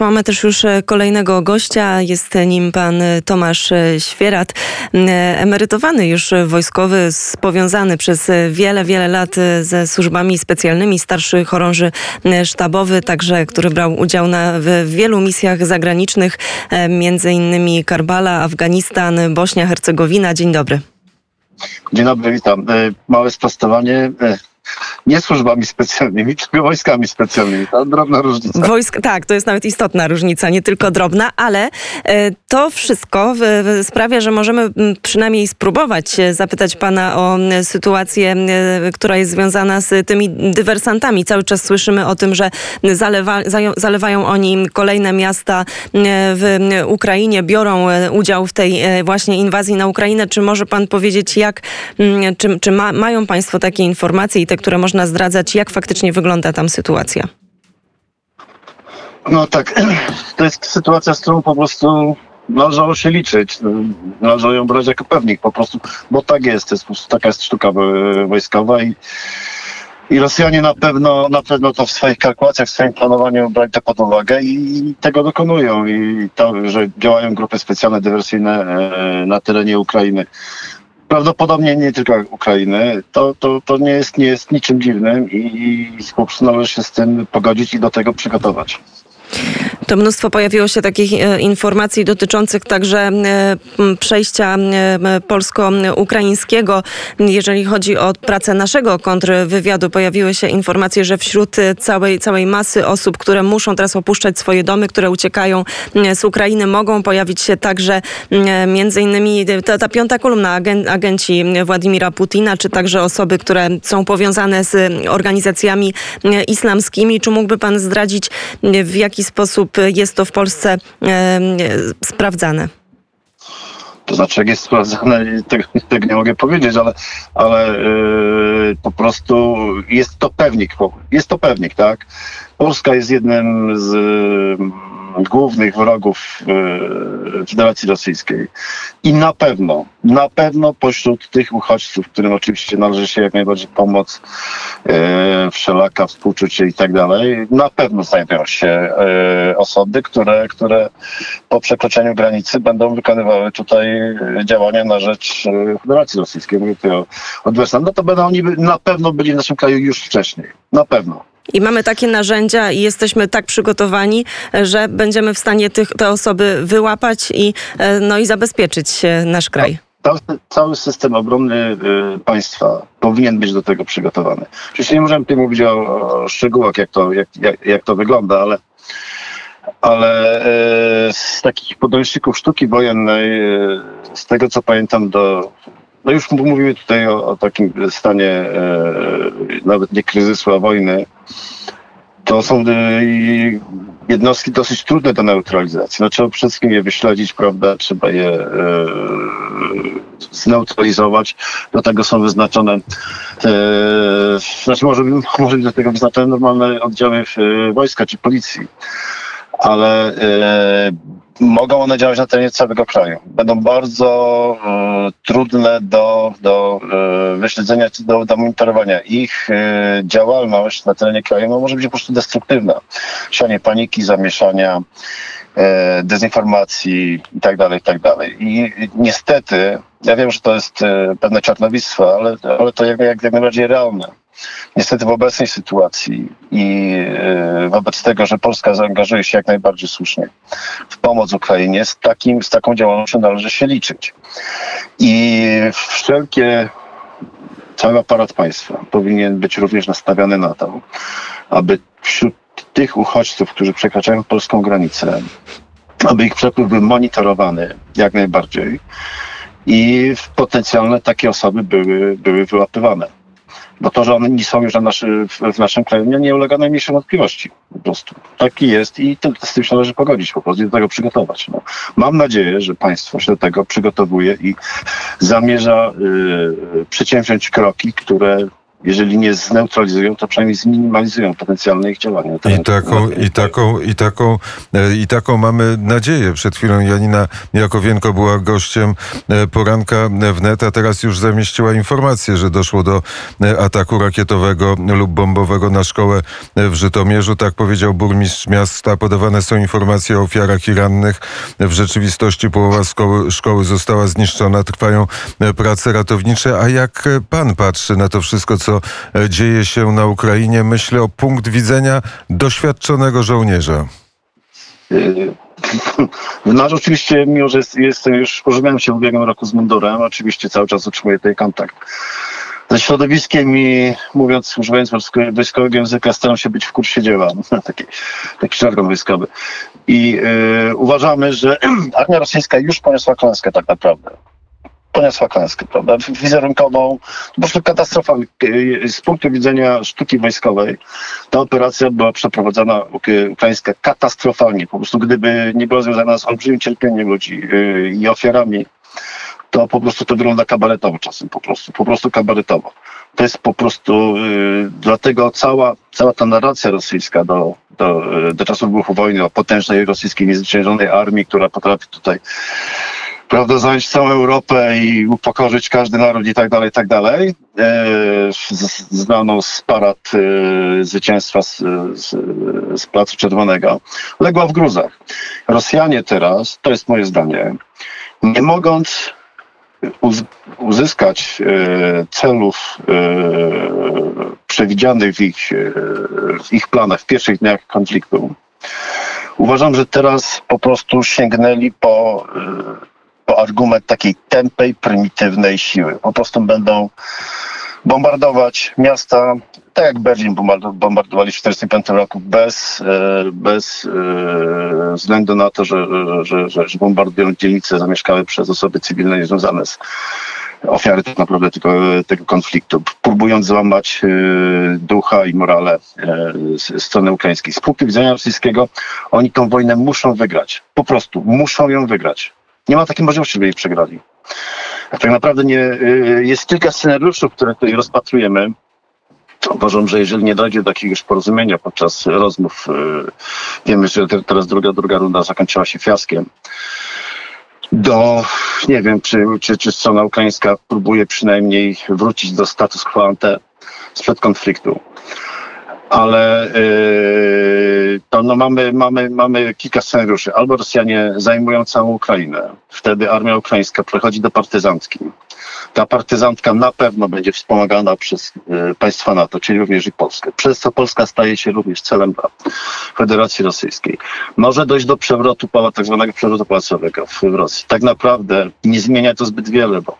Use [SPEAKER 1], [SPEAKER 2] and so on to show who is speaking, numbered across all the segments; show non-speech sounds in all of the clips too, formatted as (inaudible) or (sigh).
[SPEAKER 1] Mamy też już e, kolejnego gościa. Jest nim pan e, Tomasz e, Świerat, emerytowany już wojskowy, powiązany przez wiele, wiele lat ze służbami specjalnymi, starszy chorąży sztabowy, także który brał udział na, w wielu misjach zagranicznych, między innymi Karbala, Afganistan, Bośnia, Hercegowina. Dzień dobry.
[SPEAKER 2] Dzień dobry, witam. Małe sprostowanie nie służbami specjalnymi, tylko wojskami specjalnymi. To drobna różnica.
[SPEAKER 1] Wojsk, tak, to jest nawet istotna różnica, nie tylko drobna, ale e, to wszystko sprawia, że możemy przynajmniej spróbować zapytać pana o sytuację, która jest związana z tymi dywersantami. Cały czas słyszymy o tym, że zalewa, zalewają oni kolejne miasta w Ukrainie, biorą e, udział w tej e, właśnie inwazji na Ukrainę. Czy może pan powiedzieć, jak, czy, czy ma, mają państwo takie informacje i te, które można zdradzać, jak faktycznie wygląda tam sytuacja?
[SPEAKER 2] No tak, (clears throat) to jest sytuacja, z którą po prostu należało się liczyć. Należało ją brać jako pewnik po prostu, bo tak jest, jest po taka jest sztuka wojskowa i i Rosjanie na pewno, na pewno to w swoich kalkulacjach, w swoim planowaniu brali to pod uwagę i tego dokonują. I to, że działają grupy specjalne dywersyjne e, na terenie Ukrainy prawdopodobnie nie tylko Ukrainy, to, to, to nie, jest, nie jest niczym dziwnym i, i należy się z tym pogodzić i do tego przygotować.
[SPEAKER 1] To mnóstwo pojawiło się takich e, informacji dotyczących także e, przejścia e, polsko-ukraińskiego. Jeżeli chodzi o pracę naszego kontrwywiadu, pojawiły się informacje, że wśród całej, całej masy osób, które muszą teraz opuszczać swoje domy, które uciekają z Ukrainy, mogą pojawić się także między innymi ta, ta piąta kolumna agenci Władimira Putina, czy także osoby, które są powiązane z organizacjami islamskimi. Czy mógłby pan zdradzić, w jaki sposób jest to w Polsce sprawdzane?
[SPEAKER 2] To znaczy, jak jest sprawdzane, tego, tego nie mogę powiedzieć, ale, ale yy, po prostu jest to pewnik. Jest to pewnik, tak? Polska jest jednym z głównych wrogów e, Federacji Rosyjskiej. I na pewno, na pewno pośród tych uchodźców, którym oczywiście należy się jak najbardziej pomoc, e, wszelaka współczucie i tak dalej, na pewno znajdują się e, osoby, które, które po przekroczeniu granicy będą wykonywały tutaj działania na rzecz Federacji Rosyjskiej. Mówię tutaj o, o No to będą oni na pewno byli w naszym kraju już wcześniej. Na pewno.
[SPEAKER 1] I mamy takie narzędzia i jesteśmy tak przygotowani, że będziemy w stanie tych, te osoby wyłapać i, e, no i zabezpieczyć nasz kraj.
[SPEAKER 2] Cały system obronny y, państwa powinien być do tego przygotowany. Oczywiście nie możemy tutaj mówić o, szczegółach, jak to, jak, jak, jak to wygląda, ale ale e, z takich podręczników sztuki wojennej, e, z tego co pamiętam, do no już mówimy tutaj o, o takim stanie e, nawet nie kryzysu, a wojny. To są e, jednostki dosyć trudne do neutralizacji. No, trzeba przede wszystkim je wyśledzić, prawda? Trzeba je e, zneutralizować. Do tego są wyznaczone, e, znaczy może, może do tego wyznaczone normalne oddziały e, wojska czy policji ale e, mogą one działać na terenie całego kraju. Będą bardzo e, trudne do, do e, wyśledzenia czy do, do monitorowania. Ich działalność na terenie kraju no, może być po prostu destruktywna. Sianie paniki, zamieszania, dezinformacji itd., tak itd. Tak I niestety, ja wiem, że to jest pewne czarnowictwo, ale, ale to jak, jak, najbardziej realne Niestety w obecnej sytuacji i wobec tego, że Polska zaangażuje się jak najbardziej słusznie w pomoc Ukrainie, z, takim, z taką działalnością należy się liczyć. I wszelkie, cały aparat państwa powinien być również nastawiony na to, aby wśród tych uchodźców, którzy przekraczają polską granicę, aby ich przepływ był monitorowany jak najbardziej i potencjalne takie osoby były, były wyłapywane. Bo to, że one nie są już na naszy, w naszym kraju, nie, nie ulega najmniejszej wątpliwości. Po prostu. Taki jest i z tym się należy pogodzić po prostu do tego przygotować. No. Mam nadzieję, że państwo się do tego przygotowuje i zamierza y, przedsięwziąć kroki, które jeżeli nie zneutralizują, to przynajmniej zminimalizują potencjalne ich działania.
[SPEAKER 3] I taką, i, taką, i, taką, e, I taką mamy nadzieję. Przed chwilą Janina Jakowienko była gościem e, poranka wnet, a teraz już zamieściła informację, że doszło do e, ataku rakietowego lub bombowego na szkołę w Żytomierzu. Tak powiedział burmistrz miasta. Podawane są informacje o ofiarach i rannych. W rzeczywistości połowa szkoły, szkoły została zniszczona. Trwają prace ratownicze. A jak pan patrzy na to wszystko, co co e, dzieje się na Ukrainie. Myślę o punkt widzenia doświadczonego żołnierza. (laughs)
[SPEAKER 2] No oczywiście, mimo że jest, jestem już, pożegnałem się w ubiegłym roku z mundurem, oczywiście cały czas utrzymuję tutaj kontakt ze środowiskiem i mówiąc, używając wojskowego języka, staram się być w kursie dzieła. (laughs) taki, taki żargon wojskowy. I yy, uważamy, że (clears throat) armia rosyjska już poniosła klęskę tak naprawdę poniosła klęskę, prawda? Wizerunkową, po prostu katastrofalną. Z punktu widzenia sztuki wojskowej ta operacja była przeprowadzona ukraińska katastrofalnie. Po prostu gdyby nie była związana z olbrzymim cierpieniem ludzi y, i ofiarami, to po prostu to wygląda kabaretowo czasem, po prostu, po prostu kabaretowo. To jest po prostu, dlatego cała, cała ta narracja rosyjska do, do, do czasu wybuchu wojny o potężnej rosyjskiej niezwyciężonej armii, która potrafi tutaj prawda, zająć całą Europę i upokorzyć każdy naród i tak dalej, i tak dalej. E, znaną z parad e, zwycięstwa z, z, z Placu Czerwonego, legła w gruzach. Rosjanie teraz, to jest moje zdanie, nie mogąc uz, uzyskać e, celów e, przewidzianych w ich, e, w ich planach w pierwszych dniach konfliktu, uważam, że teraz po prostu sięgnęli po e, argument takiej tępej, prymitywnej siły. Po prostu będą bombardować miasta, tak jak Berlin bombardowali w 1945 roku, bez, e, bez e, względu na to, że, że, że, że bombardują dzielnice zamieszkałe przez osoby cywilne niezwiązane z ofiary tak naprawdę tego, tego konfliktu, próbując złamać e, ducha i morale strony ukraińskiej. Z punktu widzenia rosyjskiego oni tą wojnę muszą wygrać. Po prostu muszą ją wygrać. Nie ma takiej możliwości, żeby jej przegrali. Tak naprawdę nie, y, jest kilka scenariuszów, które tutaj rozpatrujemy. Uważam, że jeżeli nie dojdzie do jakiegoś porozumienia podczas rozmów, y, wiemy, że teraz druga, druga runda zakończyła się fiaskiem, do, nie wiem, czy, czy, czy strona ukraińska próbuje przynajmniej wrócić do status quo ante sprzed konfliktu ale yy, to no mamy, mamy, mamy kilka scenariuszy. Albo Rosjanie zajmują całą Ukrainę, wtedy armia ukraińska przechodzi do partyzantki. Ta partyzantka na pewno będzie wspomagana przez yy, państwa NATO, czyli również i Polskę, przez co Polska staje się również celem dla Federacji Rosyjskiej. Może dojść do przewrotu, tak zwanego przewrotu pałacowego w Rosji. Tak naprawdę nie zmienia to zbyt wiele, bo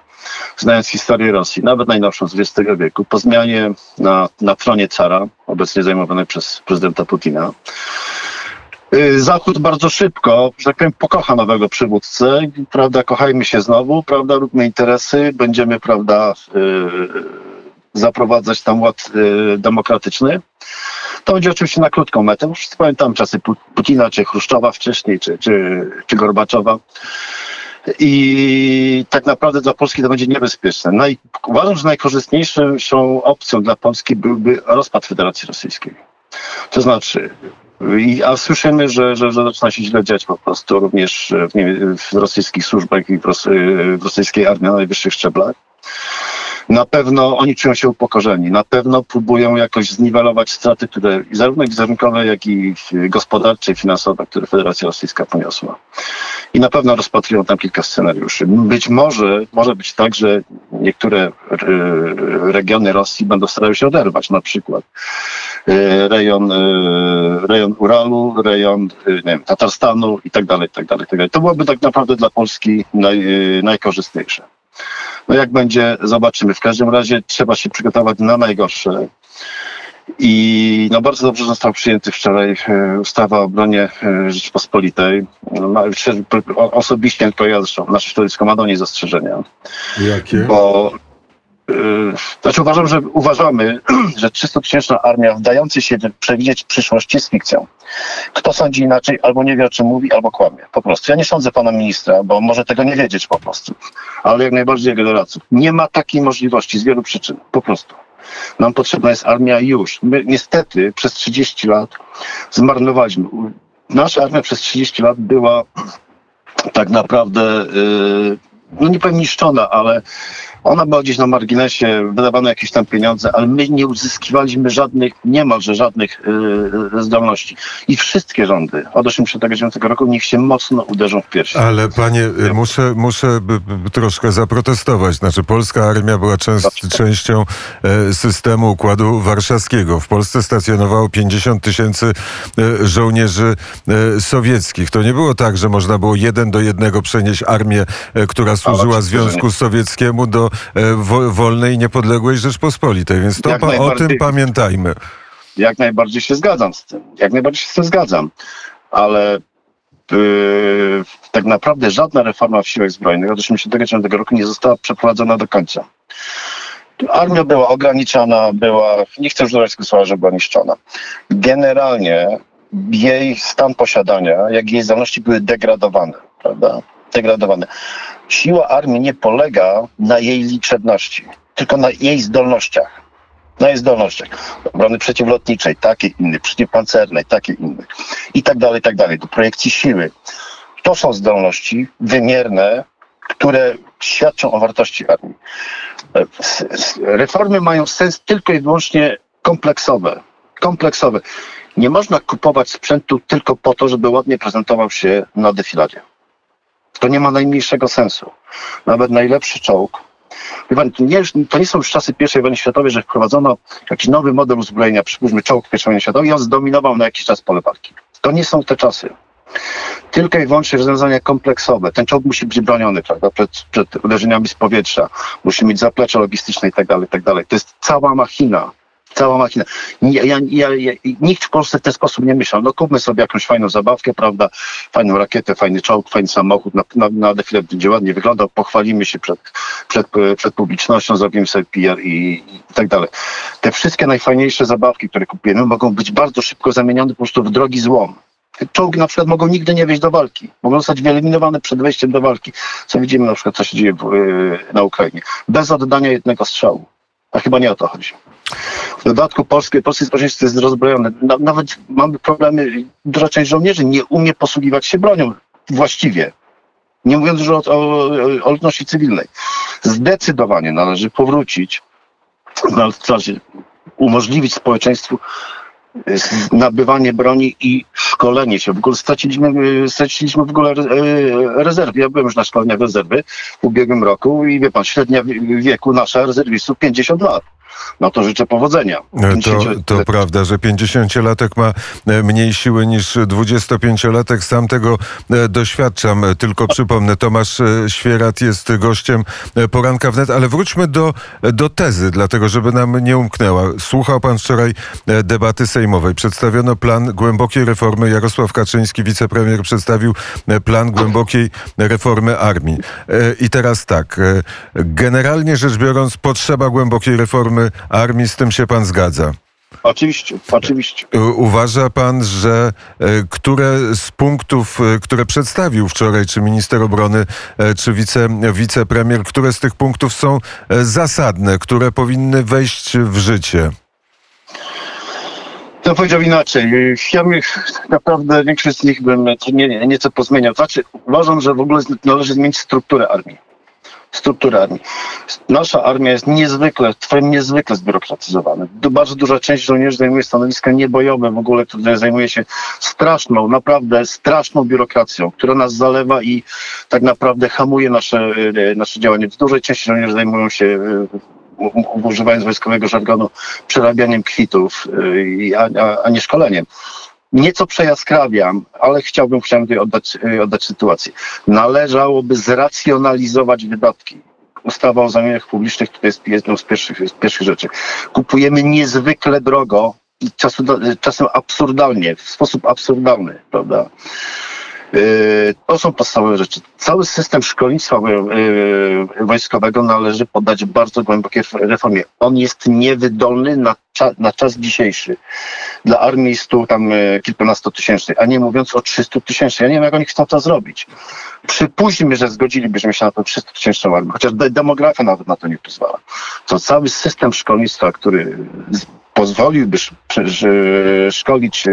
[SPEAKER 2] znając historię Rosji, nawet najnowszą z XX wieku, po zmianie na, na tronie cara, obecnie zajmowany przez prezydenta Putina, y, Zachód bardzo szybko, że tak powiem, pokocha nowego przywódcę, prawda, kochajmy się znowu, prawda, róbmy interesy, będziemy, prawda, yy, zaprowadzać tam ład yy, demokratyczny. To będzie oczywiście na krótką metę. Już pamiętam czasy Putina, czy Chruszczowa wcześniej, czy, czy, czy Gorbaczowa. I tak naprawdę dla Polski to będzie niebezpieczne. Naj, uważam, że najkorzystniejszą opcją dla Polski byłby rozpad Federacji Rosyjskiej. To znaczy, a słyszymy, że, że, że zaczyna się źle dziać po prostu również w, w rosyjskich służbach i w, w rosyjskiej armii na najwyższych szczeblach. Na pewno oni czują się upokorzeni, na pewno próbują jakoś zniwelować straty, które zarówno wizerunkowe, jak i gospodarcze i finansowe, które Federacja Rosyjska poniosła. I na pewno rozpatrują tam kilka scenariuszy. Być może, może być tak, że niektóre e, regiony Rosji będą starały się oderwać, na przykład e, rejon, e, rejon Uralu, rejon nie wiem, Tatarstanu i tak dalej, tak dalej, tak dalej. To byłoby tak naprawdę dla Polski naj, najkorzystniejsze. No jak będzie, zobaczymy. W każdym razie trzeba się przygotować na najgorsze. I no bardzo dobrze został przyjęty wczoraj e, ustawa o obronie e, Rzeczypospolitej. No, osobiście, tylko ja zresztą, nasze środowisko ma do niej zastrzeżenia.
[SPEAKER 3] Jakie?
[SPEAKER 2] Bo znaczy uważam, że uważamy, (clears throat) że 300-tysięczna armia wdający się przewidzieć przyszłość jest fikcją. Kto sądzi inaczej, albo nie wie o czym mówi, albo kłamie. Po prostu. Ja nie sądzę pana ministra, bo może tego nie wiedzieć po prostu. Ale jak najbardziej jego doradców. Nie ma takiej możliwości z wielu przyczyn. Po prostu. Nam potrzebna jest armia już. My niestety przez 30 lat zmarnowaliśmy. Nasza armia przez 30 lat była tak naprawdę, yy, no nie powiem niszczona, ale ona była gdzieś na marginesie, wydawano jakieś tam pieniądze, ale my nie uzyskiwaliśmy żadnych, niemalże żadnych yy, zdolności. I wszystkie rządy od 1989 roku niech się mocno uderzą w piersi.
[SPEAKER 3] Ale panie, y, muszę, muszę troszkę zaprotestować. Znaczy, polska armia była częst, częścią e, systemu Układu Warszawskiego. W Polsce stacjonowało 50 tysięcy e, żołnierzy e, sowieckich. To nie było tak, że można było jeden do jednego przenieść armię, która służyła Związku Sowieckiemu do e, wo, wolnej, niepodległej Rzeczpospolitej. Więc to pa, o tym pamiętajmy.
[SPEAKER 2] Jak najbardziej się zgadzam z tym. Jak najbardziej się z tym zgadzam. Ale yy, tak naprawdę żadna reforma w siłach zbrojnych od 1989 roku nie została przeprowadzona do końca. Armia była ograniczana, była, nie chcę używać tego słowa, że była niszczona. Generalnie jej stan posiadania, jak i jej zdolności były degradowane, prawda? Degradowane. Siła armii nie polega na jej liczebności, tylko na jej zdolnościach na jej zdolnościach. Obrony przeciwlotniczej, takiej innej, przeciwpancernej, takiej innej i tak dalej, i tak dalej, do projekcji siły. To są zdolności wymierne, które świadczą o wartości armii. E, Reformy mają sens tylko i wyłącznie kompleksowe. Kompleksowe. Nie można kupować sprzętu tylko po to, żeby ładnie prezentował się na defiladzie. To nie ma najmniejszego sensu. Nawet najlepszy czołg pan, to, nie, to nie są już czasy I wojny światowej, że wprowadzono jakiś nowy model uzbrojenia, przypuśćmy czołg I wojny światowej i on zdominował na jakiś czas pole walki. To nie są te czasy. Tylko i wyłącznie rozwiązania kompleksowe. Ten czołg musi być broniony prawda, przed, przed uderzeniami z powietrza, musi mieć zaplecze logistyczne i tak dalej, i tak. To jest cała machina. Cała machina. Ja, ja, ja, nikt w Polsce w ten sposób nie myślał. No kupmy sobie jakąś fajną zabawkę, prawda? Fajną rakietę, fajny czołg, fajny samochód. Na, na, na defile będzie ładnie wyglądał. Pochwalimy się przed, przed, przed publicznością, zrobimy sobie PR i, i tak dalej. Te wszystkie najfajniejsze zabawki, które kupujemy, mogą być bardzo szybko zamienione po prostu w drogi złom. Czołgi na przykład mogą nigdy nie wejść do walki. Mogą zostać wyeliminowane przed wejściem do walki. Co widzimy na przykład, co się dzieje w, yy, na Ukrainie. Bez oddania jednego strzału. A chyba nie o to chodzi. W dodatku polskie, polskie społeczeństwo jest rozbrojone. Na, nawet mamy problemy, duża część żołnierzy nie umie posługiwać się bronią właściwie. Nie mówiąc już o, o, o ludności cywilnej. Zdecydowanie należy powrócić, należy umożliwić społeczeństwu nabywanie broni i szkolenie się. W ogóle straciliśmy, y, straciliśmy w ogóle y, rezerwy. Ja byłem już na szkoleniach rezerwy w ubiegłym roku i wie pan, średnia wie- wieku nasza rezerwistów 50 lat. No to życzę powodzenia.
[SPEAKER 3] E, To,
[SPEAKER 2] 50
[SPEAKER 3] to prawda, że 50-latek ma e, mniej siły niż 25-latek. Sam tego e, doświadczam. Tylko przypomnę, Tomasz Świerat jest gościem poranka wnet, ale wróćmy do, do tezy, dlatego żeby nam nie umknęła. Słuchał pan wczoraj debaty sejmowej. Przedstawiono plan głębokiej reformy. Jarosław Kaczyński, wicepremier, przedstawił plan głębokiej reformy armii. I teraz tak, generalnie rzecz biorąc, potrzeba głębokiej reformy armii, z tym się pan zgadza.
[SPEAKER 2] Oczywiście, oczywiście.
[SPEAKER 3] Uważa pan, że e, które z punktów, e, które przedstawił wczoraj, czy minister obrony, e, czy wice, wicepremier, które z tych punktów są zasadne, które powinny wejść w życie?
[SPEAKER 2] To powiedział inaczej. Ja bym naprawdę większość z nich bym nie, nie, nieco pozmieniał. Znaczy, uważam, że w ogóle należy zmienić strukturę armii. Strukturę armii. Nasza armia jest niezwykle, niezwykle zbiurokratyzowana. Bardzo duża część żołnierzy zajmuje stanowiska niebojowe w ogóle, które zajmuje się straszną, naprawdę straszną biurokracją, która nas zalewa i tak naprawdę hamuje nasze, e, nasze działanie. W dużej części żołnierzy zajmują się e, używając wojskowego żargonu, przerabianiem kwitów, y, a, a, a nie szkoleniem. Nieco przejaskrawiam, ale chciałbym, chciałbym tutaj oddać, y, oddać sytuację. Należałoby zracjonalizować wydatki. Ustawa o zamianach publicznych to jest jedną z pierwszych, z pierwszych rzeczy. Kupujemy niezwykle drogo i czasu, czasem absurdalnie, w sposób absurdalny, prawda? Yy, To są podstawowe rzeczy. Cały system szkolnictwa yy, wojskowego należy poddać bardzo głębokiej reformie. On jest niewydolny na, cza, na czas dzisiejszy. Dla armii stu tam kilkunastotysięcznej, a nie mówiąc o 300 tysięcznej. Ja nie wiem, jak oni chcą to zrobić. Przypuśćmy, że zgodzilibyśmy się na tą 300-tysięczną armię, chociaż demografia nawet na to nie pozwala. To cały system szkolnictwa, który pozwoliłby szkolić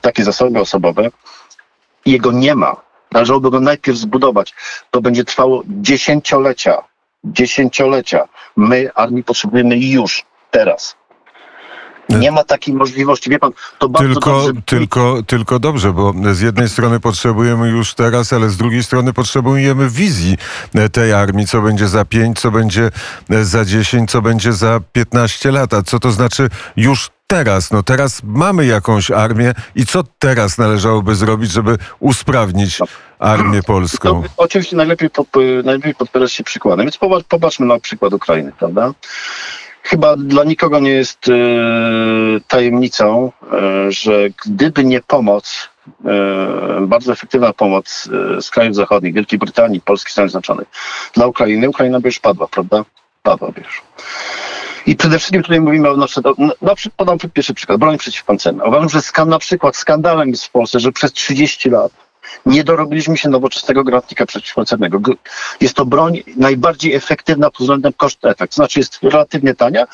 [SPEAKER 2] takie zasoby osobowe, jego nie ma. Należałoby go najpierw zbudować. To będzie trwało dziesięciolecia. Dziesięciolecia. My armii potrzebujemy już, teraz. Nie ma takiej możliwości. Wie pan, to bardzo
[SPEAKER 3] tylko,
[SPEAKER 2] dobrze.
[SPEAKER 3] Tylko, tylko dobrze, bo z jednej strony potrzebujemy już teraz, ale z drugiej strony potrzebujemy wizji tej armii, co będzie za 5, co będzie za 10, co będzie za 15 lat. A co to znaczy już teraz? No teraz mamy jakąś armię i co teraz należałoby zrobić, żeby usprawnić armię polską?
[SPEAKER 2] To, oczywiście najlepiej, najlepiej podpierać się przykładem. Więc popatrzmy na przykład Ukrainy, prawda? Chyba dla nikogo nie jest e, tajemnicą, e, że gdyby nie pomoc, bardzo efektywna pomoc z krajów zachodnich, Wielkiej Brytanii, Polski, Stanów Zjednoczonych, dla Ukrainy, Ukraina by już padła, prawda? Padłaby już. I przede wszystkim tutaj mówimy o, przykład, na, podam pierwszy przykład, broń przeciwpancerna. Uważam, że skan, na przykład skandalem jest w Polsce, że przez 30 lat nie dorobiliśmy się nowoczesnego granatnika przeciwpancernego. Jest to broń najbardziej efektywna pod względem koszt-efekt. Znaczy jest relatywnie tania,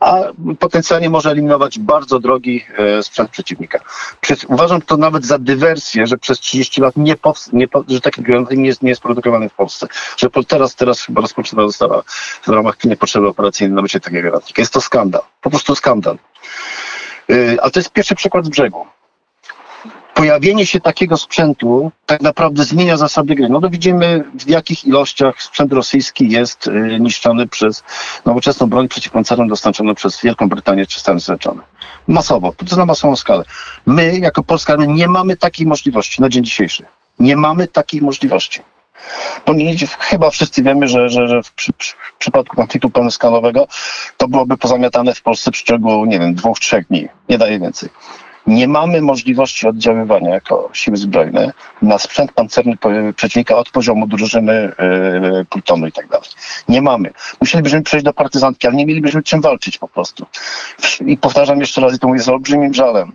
[SPEAKER 2] a potencjalnie może eliminować bardzo drogi e, sprzęt przeciwnika. uważam to nawet za dywersję, że przez 30 lat nie, nie że taki granatnik nie jest, nie jest produkowany w Polsce. Że teraz, teraz chyba rozpoczęta została w ramach potrzeby operacyjnej nabycie takiego granatnika. Jest to skandal. Po prostu skandal. E, ale to jest pierwszy przykład z brzegu pojawienie się takiego sprzętu tak naprawdę zmienia zasady gry. No to widzimy w jakich ilościach sprzęt rosyjski jest y, niszczony przez nowoczesną broń przeciwpancerną dostarczoną przez Wielką Brytanię czy Stany Zjednoczone. Masowo, to na masową skalę. My, jako Polska nie mamy takiej możliwości na dzień dzisiejszy. Nie mamy takiej możliwości. Nie, chyba wszyscy wiemy, że, że, że w, przy, w przypadku konfliktu pełnoskalowego to byłoby pozamiatane w Polsce w przeciągu, nie wiem, dwóch, trzech dni. Nie daje więcej nie mamy możliwości oddziaływania jako siły zbrojne na sprzęt pancerny przeciwnika od poziomu drużyny, yy, plutonu i tak dalej. Nie mamy. Musielibyśmy przejść do partyzantki, ale nie mielibyśmy czym walczyć po prostu. I powtarzam jeszcze raz, i to mówię z olbrzymim żalem,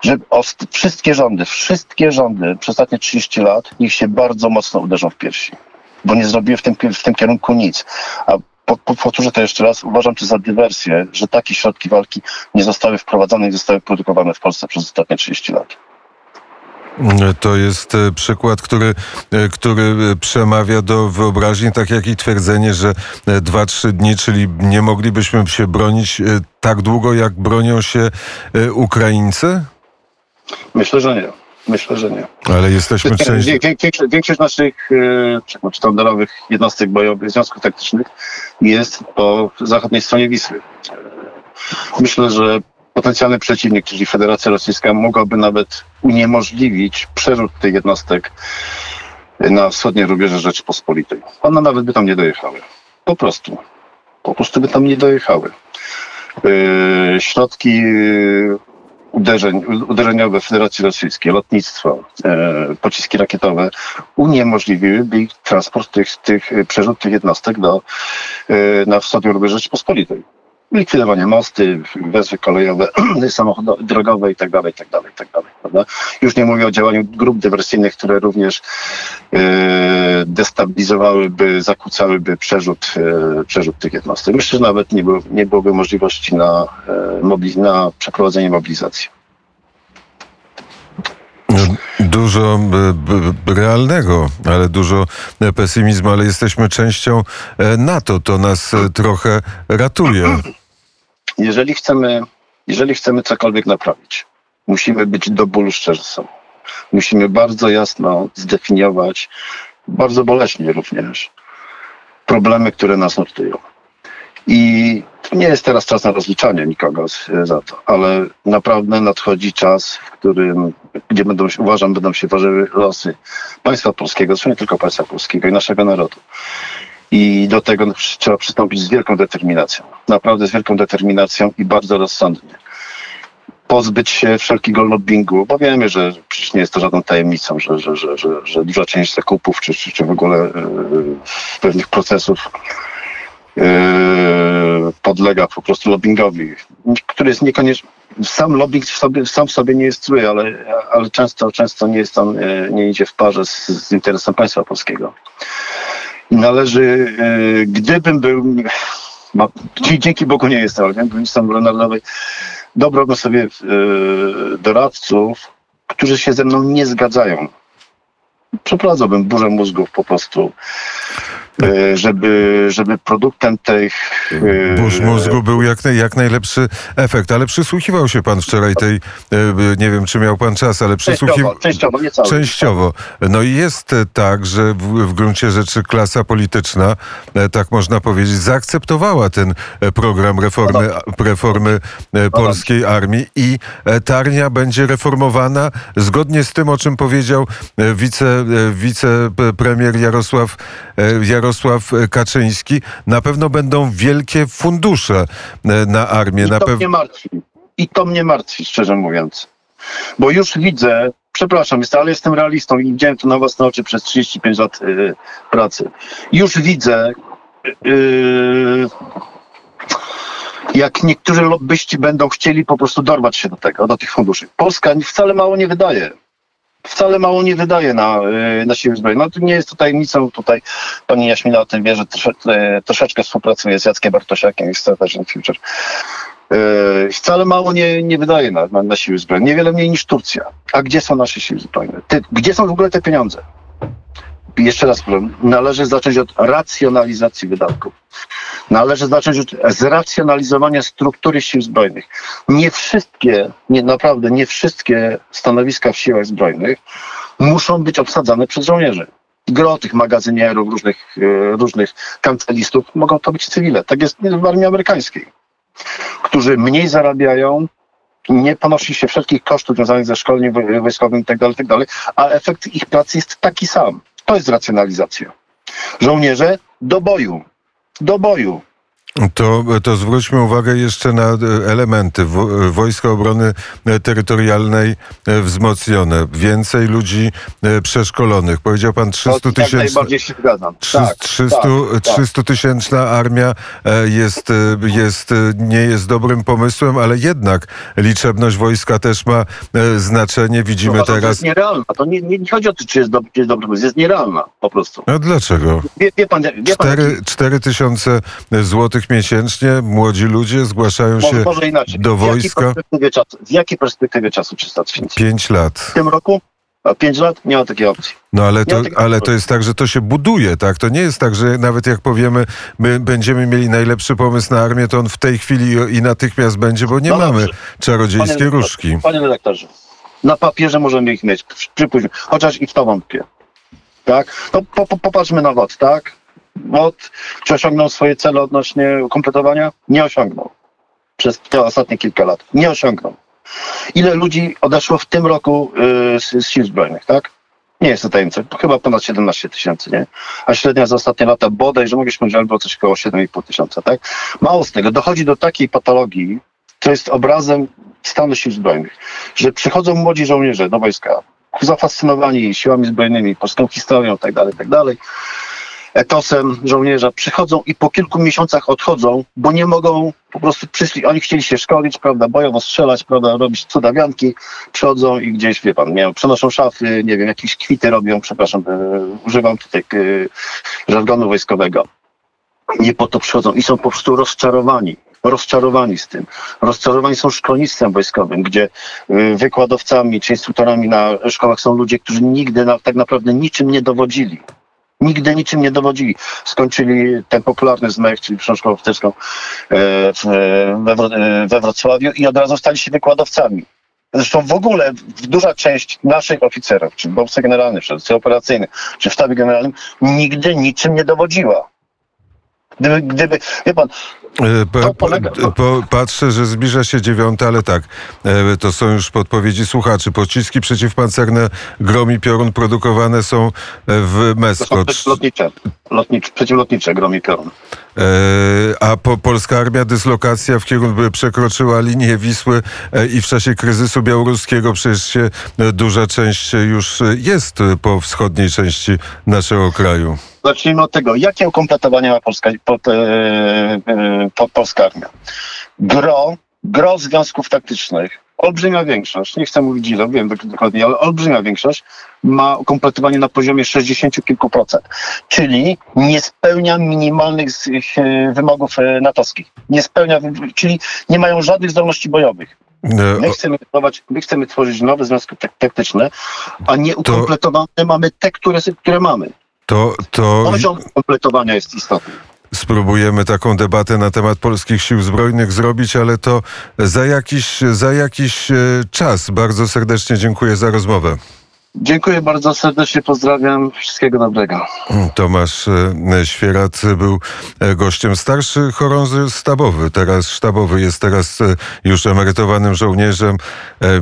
[SPEAKER 2] że wszystkie rządy, wszystkie rządy przez ostatnie 30 lat niech się bardzo mocno uderzą w piersi, bo nie zrobiły w tym, w tym kierunku nic. A powtórzę to jeszcze raz, uważam to za dywersję, że takie środki walki nie zostały wprowadzone i zostały produkowane w Polsce przez ostatnie 30 lat.
[SPEAKER 3] To jest e, przykład, który, e, który przemawia do wyobraźni, tak jak i twierdzenie, że 2-3 dni, czyli nie moglibyśmy się bronić e, tak długo, jak bronią się Ukraińcy?
[SPEAKER 2] Myślę, że nie. Myślę, że nie.
[SPEAKER 3] Ale jesteśmy częścią...
[SPEAKER 2] Większość, większość naszych e, sztandarowych jednostek bojowych, związków taktycznych jest po zachodniej stronie Wisły. Myślę, że potencjalny przeciwnik, czyli Federacja Rosyjska, mogłaby nawet uniemożliwić przerzut tych jednostek na wschodniej rubieże Rzeczypospolitej. One nawet by tam nie dojechały. Po prostu. Po prostu by tam nie dojechały. Yy, środki uderzeń, uderzeniowe Federacji Rosyjskiej, lotnictwo, e, pociski rakietowe uniemożliwiłyby transport tych, tych przerzut tych jednostek do, e, na wschodnią rubież Rzeczypospolitej likwidowanie mosty, wezwy kolejowe, (clears throat) samochody drogowe itd., itd., itd. Prawda? Już nie mówię o działaniu grup dywersyjnych, które również e, destabilizowałyby, zakłócałyby przerzut, e, przerzut tych jednostek. Myślę, że nawet nie, było, nie byłoby możliwości na, e, na przeprowadzenie mobilizacji.
[SPEAKER 3] Dużo realnego, ale dużo pesymizmu, ale jesteśmy częścią NATO. To nas trochę ratuje.
[SPEAKER 2] Jeżeli chcemy, jeżeli chcemy cokolwiek naprawić, musimy być do bólu szczerzy sobą. Musimy bardzo jasno zdefiniować, bardzo boleśnie również, problemy, które nas nurtują. I nie jest teraz czas na rozliczanie nikogo za to, ale naprawdę nadchodzi czas, w którym, gdzie będą, uważam, będą się ważyły losy państwa polskiego, nie tylko państwa polskiego i naszego narodu. I do tego trzeba przystąpić z wielką determinacją. Naprawdę z wielką determinacją i bardzo rozsądnie. Pozbyć się wszelkiego lobbingu, bo wiemy, że przecież nie jest to żadną tajemnicą, że, że, że, że, że duża część zakupów, czy, czy, czy w ogóle yy, pewnych procesów podlega po prostu lobbingowi, który jest niekoniecznie sam lobbying w sobie, sam w sobie nie jest zły, ale, ale często, często nie, jest on, nie idzie w parze z, z interesem państwa polskiego. Należy, gdybym był, dzięki Bogu nie jestem, ale gdybym był narodowej, dobrałbym sobie doradców, którzy się ze mną nie zgadzają. Przeprowadzałbym burzę mózgów po prostu, e, żeby, żeby produktem tych...
[SPEAKER 3] E, Burz mózgu był jak, jak najlepszy efekt, ale przysłuchiwał się pan wczoraj tej, e, nie wiem czy miał pan czas, ale przysłuchiwał...
[SPEAKER 2] Częściowo, częściowo, nie cały.
[SPEAKER 3] Częściowo. No i jest tak, że w, w gruncie rzeczy klasa polityczna, tak można powiedzieć, zaakceptowała ten program reformy, reformy no polskiej armii i Tarnia będzie reformowana zgodnie z tym, o czym powiedział wice E, wicepremier Jarosław, e, Jarosław Kaczyński, na pewno będą wielkie fundusze e, na armię.
[SPEAKER 2] I
[SPEAKER 3] na
[SPEAKER 2] to pew... mnie martwi. I to mnie martwi, szczerze mówiąc. Bo już widzę, przepraszam, ale jestem realistą i widziałem to na własne oczy przez 35 lat yy, pracy. Już widzę, yy, jak niektórzy lobbyści będą chcieli po prostu dorwać się do tego, do tych funduszy. Polska wcale mało nie wydaje wcale mało nie wydaje na, y, na siły zbrojne. No to nie jest to tajemnicą, tutaj pani Jaśmina o tym wie, że trosze, y, troszeczkę współpracuje z Jackiem Bartosiakiem i Strategią Future. Yy, wcale mało nie, nie wydaje na, na, na siły zbrojne. Niewiele mniej niż Turcja. A gdzie są nasze siły zbrojne? Ty, gdzie są w ogóle te pieniądze? Jeszcze raz powiem, należy zacząć od racjonalizacji wydatków. Należy zacząć od zracjonalizowania struktury sił zbrojnych. Nie wszystkie, nie, naprawdę nie wszystkie stanowiska w siłach zbrojnych muszą być obsadzane przez żołnierzy. Gro tych magazynierów, różnych, e, różnych kancelistów mogą to być cywile. Tak jest w armii amerykańskiej, którzy mniej zarabiają, nie ponosi się wszelkich kosztów związanych ze szkoleniem wojskowym itd., tak itd., tak a efekt ich pracy jest taki sam. To jest racjonalizacja. Żołnierze do boju. Do boju.
[SPEAKER 3] To, to zwróćmy uwagę jeszcze na e, elementy. Wojska Obrony Terytorialnej e, wzmocnione, więcej ludzi e, przeszkolonych. Powiedział pan 300 tysięcy.
[SPEAKER 2] zgadzam.
[SPEAKER 3] 300, tak, 300 tak. tysięczna armia jest, jest, nie jest dobrym pomysłem, ale jednak liczebność wojska też ma znaczenie. Widzimy teraz. To
[SPEAKER 2] jest nierealna. To nie, nie, nie chodzi o to, czy jest, do, czy jest dobry pomysł. Jest nierealna po prostu.
[SPEAKER 3] A dlaczego?
[SPEAKER 2] Wie, wie pan, wie pan
[SPEAKER 3] 4, 4 tysiące złotych miesięcznie młodzi ludzie zgłaszają się może inaczej. do wojska.
[SPEAKER 2] W jakiej perspektywie czasu, w jakiej perspektywie czasu 300 tysięcy?
[SPEAKER 3] Pięć lat.
[SPEAKER 2] W tym roku? A pięć lat? Nie ma takiej opcji.
[SPEAKER 3] No ale to, ale to jest tak, że to się buduje, tak? To nie jest tak, że nawet jak powiemy, my będziemy mieli najlepszy pomysł na armię, to on w tej chwili i natychmiast będzie, bo nie no mamy czarodziejskiej panie różdżki.
[SPEAKER 2] Panie redaktorze, na papierze możemy ich mieć, przypuśćmy, chociaż i w to wątpię. Tak? No po, po, popatrzmy na WOT, tak? WOT, czy osiągnął swoje cele odnośnie kompletowania? Nie osiągnął. Przez te ostatnie kilka lat. Nie osiągnął. Ile ludzi odeszło w tym roku yy, z, z sił zbrojnych, tak? Nie jest to tajemnica. Chyba ponad 17 tysięcy, nie? A średnia za ostatnie lata bodaj, że mogę powiedzieć, albo coś około 7,5 tysiąca, tak? Mało z tego. Dochodzi do takiej patologii, to jest obrazem stanu sił zbrojnych, że przychodzą młodzi żołnierze do wojska, zafascynowani siłami zbrojnymi, polską historią itd., tak itd., tak etosem żołnierza, przychodzą i po kilku miesiącach odchodzą, bo nie mogą, po prostu przyszli, oni chcieli się szkolić, prawda, bojowo strzelać, prawda, robić cudawianki, przychodzą i gdzieś, wie pan, nie, przenoszą szafy, nie wiem, jakieś kwity robią, przepraszam, e, używam tutaj e, żargonu wojskowego. Nie po to przychodzą i są po prostu rozczarowani rozczarowani z tym. Rozczarowani są szkolnictwem wojskowym, gdzie e, wykładowcami czy instruktorami na szkołach są ludzie, którzy nigdy na, tak naprawdę niczym nie dowodzili. Nigdy niczym nie dowodzili. Skończyli ten popularny zmech, czyli książkę oficerską e, e, we Wrocławiu i od razu stali się wykładowcami. Zresztą w ogóle duża część naszych oficerów, czy w Borce Generalnym, czy czy w sztabie generalnym, nigdy niczym nie dowodziła. Gdyby, gdyby wie pan,
[SPEAKER 3] E, po, patrzę, że zbliża się dziewiąta, ale tak, e, to są już podpowiedzi słuchaczy. Pociski przeciwpancerne Grom i Piorun produkowane są w Mesko.
[SPEAKER 2] lotnicz, przeciwlotnicze Grom i Piorun.
[SPEAKER 3] E, a po, polska armia dyslokacja w kierunku przekroczyła linię Wisły e, i w czasie kryzysu białoruskiego przecież się e, duża część już jest po wschodniej części naszego kraju.
[SPEAKER 2] Zacznijmy od tego, jakie ukompletowanie ma polska, po, po, polska armia. Gro, gro związków taktycznych, olbrzymia większość, nie chcę mówić ile, wiem dokładnie, ale olbrzymia większość ma ukompletowanie na poziomie 60 kilku procent, czyli nie spełnia minimalnych e, wymogów e, natowskich. Nie spełnia, czyli nie mają żadnych zdolności bojowych.
[SPEAKER 3] E,
[SPEAKER 2] My chcemy, tworzyć, my chcemy tworzyć nowe związki tak- taktyczne, a nie ukompletowane mamy te, które, które mamy.
[SPEAKER 3] To, to
[SPEAKER 2] Poziom kompletowania jest istotny.
[SPEAKER 3] Spróbujemy taką debatę na temat polskich sił zbrojnych zrobić, ale to za jakiś, za jakiś e, czas. Bardzo serdecznie dziękuję za rozmowę.
[SPEAKER 2] Dziękuję bardzo serdecznie, pozdrawiam, wszystkiego dobrego.
[SPEAKER 3] Tomasz e, Świerat był e, gościem starszy chorąży sztabowy. Teraz sztabowy jest teraz już emerytowanym żołnierzem.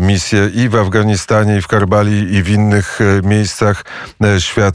[SPEAKER 3] Misje i w Afganistanie, i w Karbali, i w innych miejscach świata.